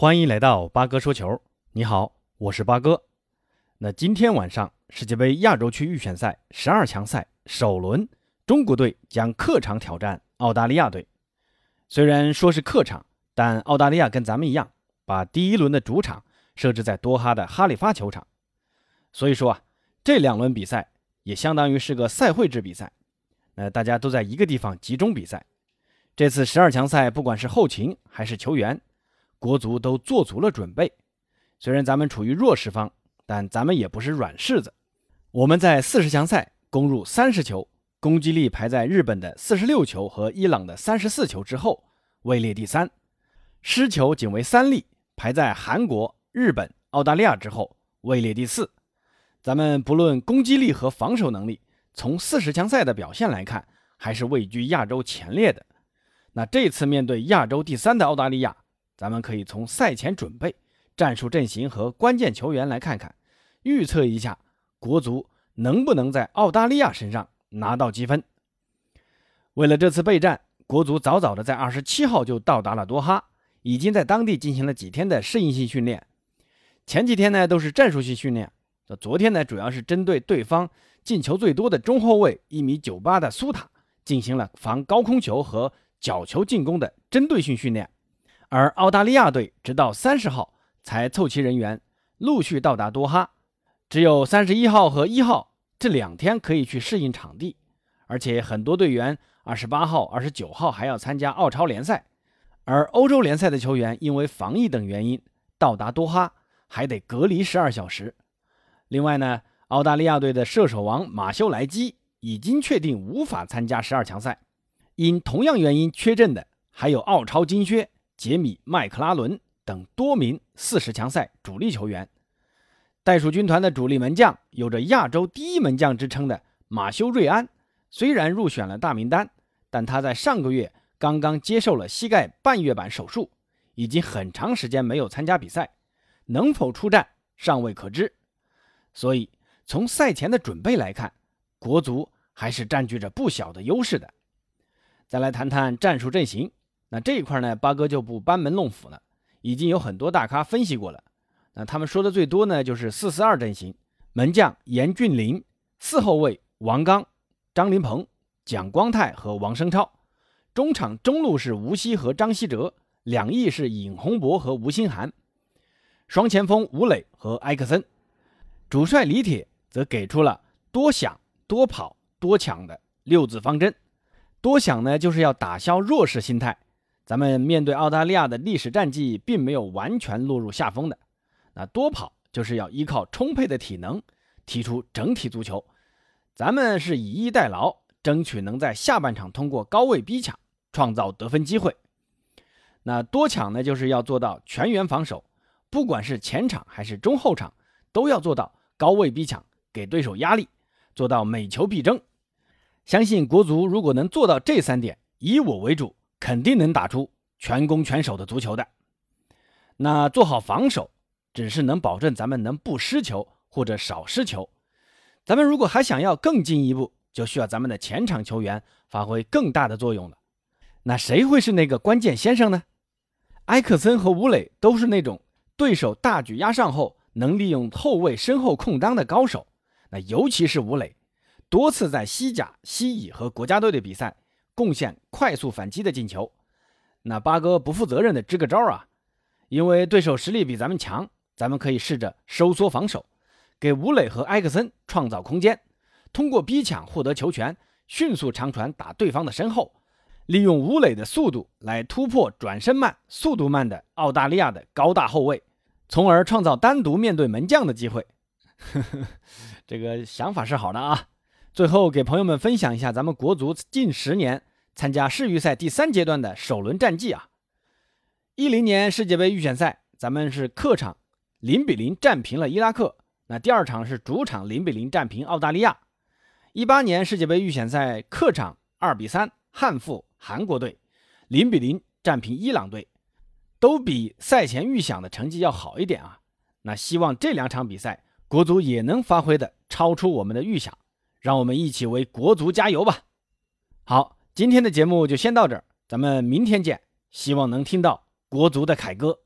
欢迎来到八哥说球。你好，我是八哥。那今天晚上世界杯亚洲区预选赛十二强赛首轮，中国队将客场挑战澳大利亚队。虽然说是客场，但澳大利亚跟咱们一样，把第一轮的主场设置在多哈的哈利发球场。所以说啊，这两轮比赛也相当于是个赛会制比赛。那大家都在一个地方集中比赛。这次十二强赛，不管是后勤还是球员。国足都做足了准备，虽然咱们处于弱势方，但咱们也不是软柿子。我们在四十强赛攻入三十球，攻击力排在日本的四十六球和伊朗的三十四球之后，位列第三；失球仅为三粒，排在韩国、日本、澳大利亚之后，位列第四。咱们不论攻击力和防守能力，从四十强赛的表现来看，还是位居亚洲前列的。那这次面对亚洲第三的澳大利亚。咱们可以从赛前准备、战术阵型和关键球员来看看，预测一下国足能不能在澳大利亚身上拿到积分。为了这次备战，国足早早的在二十七号就到达了多哈，已经在当地进行了几天的适应性训练。前几天呢都是战术性训练，那昨天呢主要是针对对方进球最多的中后卫一米九八的苏塔进行了防高空球和角球进攻的针对性训练。而澳大利亚队直到三十号才凑齐人员，陆续到达多哈，只有三十一号和一号这两天可以去适应场地，而且很多队员二十八号、二十九号还要参加澳超联赛，而欧洲联赛的球员因为防疫等原因到达多哈还得隔离十二小时。另外呢，澳大利亚队的射手王马修莱基已经确定无法参加十二强赛，因同样原因缺阵的还有澳超金靴。杰米·麦克拉伦等多名四十强赛主力球员，袋鼠军团的主力门将，有着亚洲第一门将之称的马修·瑞安，虽然入选了大名单，但他在上个月刚刚接受了膝盖半月板手术，已经很长时间没有参加比赛，能否出战尚未可知。所以从赛前的准备来看，国足还是占据着不小的优势的。再来谈谈战术阵型。那这一块呢，八哥就不班门弄斧了，已经有很多大咖分析过了。那他们说的最多呢，就是四四二阵型，门将严俊林，四后卫王刚、张琳芃、蒋光太和王声超，中场中路是吴曦和张稀哲，两翼是尹洪博和吴兴涵，双前锋吴磊和埃克森，主帅李铁则给出了多想、多跑、多抢的六字方针。多想呢，就是要打消弱势心态。咱们面对澳大利亚的历史战绩，并没有完全落入下风的。那多跑就是要依靠充沛的体能，踢出整体足球。咱们是以逸待劳，争取能在下半场通过高位逼抢，创造得分机会。那多抢呢，就是要做到全员防守，不管是前场还是中后场，都要做到高位逼抢，给对手压力，做到每球必争。相信国足如果能做到这三点，以我为主。肯定能打出全攻全守的足球的。那做好防守，只是能保证咱们能不失球或者少失球。咱们如果还想要更进一步，就需要咱们的前场球员发挥更大的作用了。那谁会是那个关键先生呢？埃克森和吴磊都是那种对手大举压上后，能利用后卫身后空当的高手。那尤其是吴磊，多次在西甲、西乙和国家队的比赛。贡献快速反击的进球，那八哥不负责任的支个招啊，因为对手实力比咱们强，咱们可以试着收缩防守，给吴磊和埃克森创造空间，通过逼抢获得球权，迅速长传打对方的身后，利用吴磊的速度来突破转身慢、速度慢的澳大利亚的高大后卫，从而创造单独面对门将的机会。这个想法是好的啊。最后给朋友们分享一下咱们国足近十年。参加世预赛第三阶段的首轮战绩啊，一零年世界杯预选赛，咱们是客场零比零战平了伊拉克，那第二场是主场零比零战平澳大利亚。一八年世界杯预选赛客场二比三憾负韩国队，零比零战平伊朗队，都比赛前预想的成绩要好一点啊。那希望这两场比赛国足也能发挥的超出我们的预想，让我们一起为国足加油吧。好。今天的节目就先到这儿，咱们明天见。希望能听到国足的凯歌。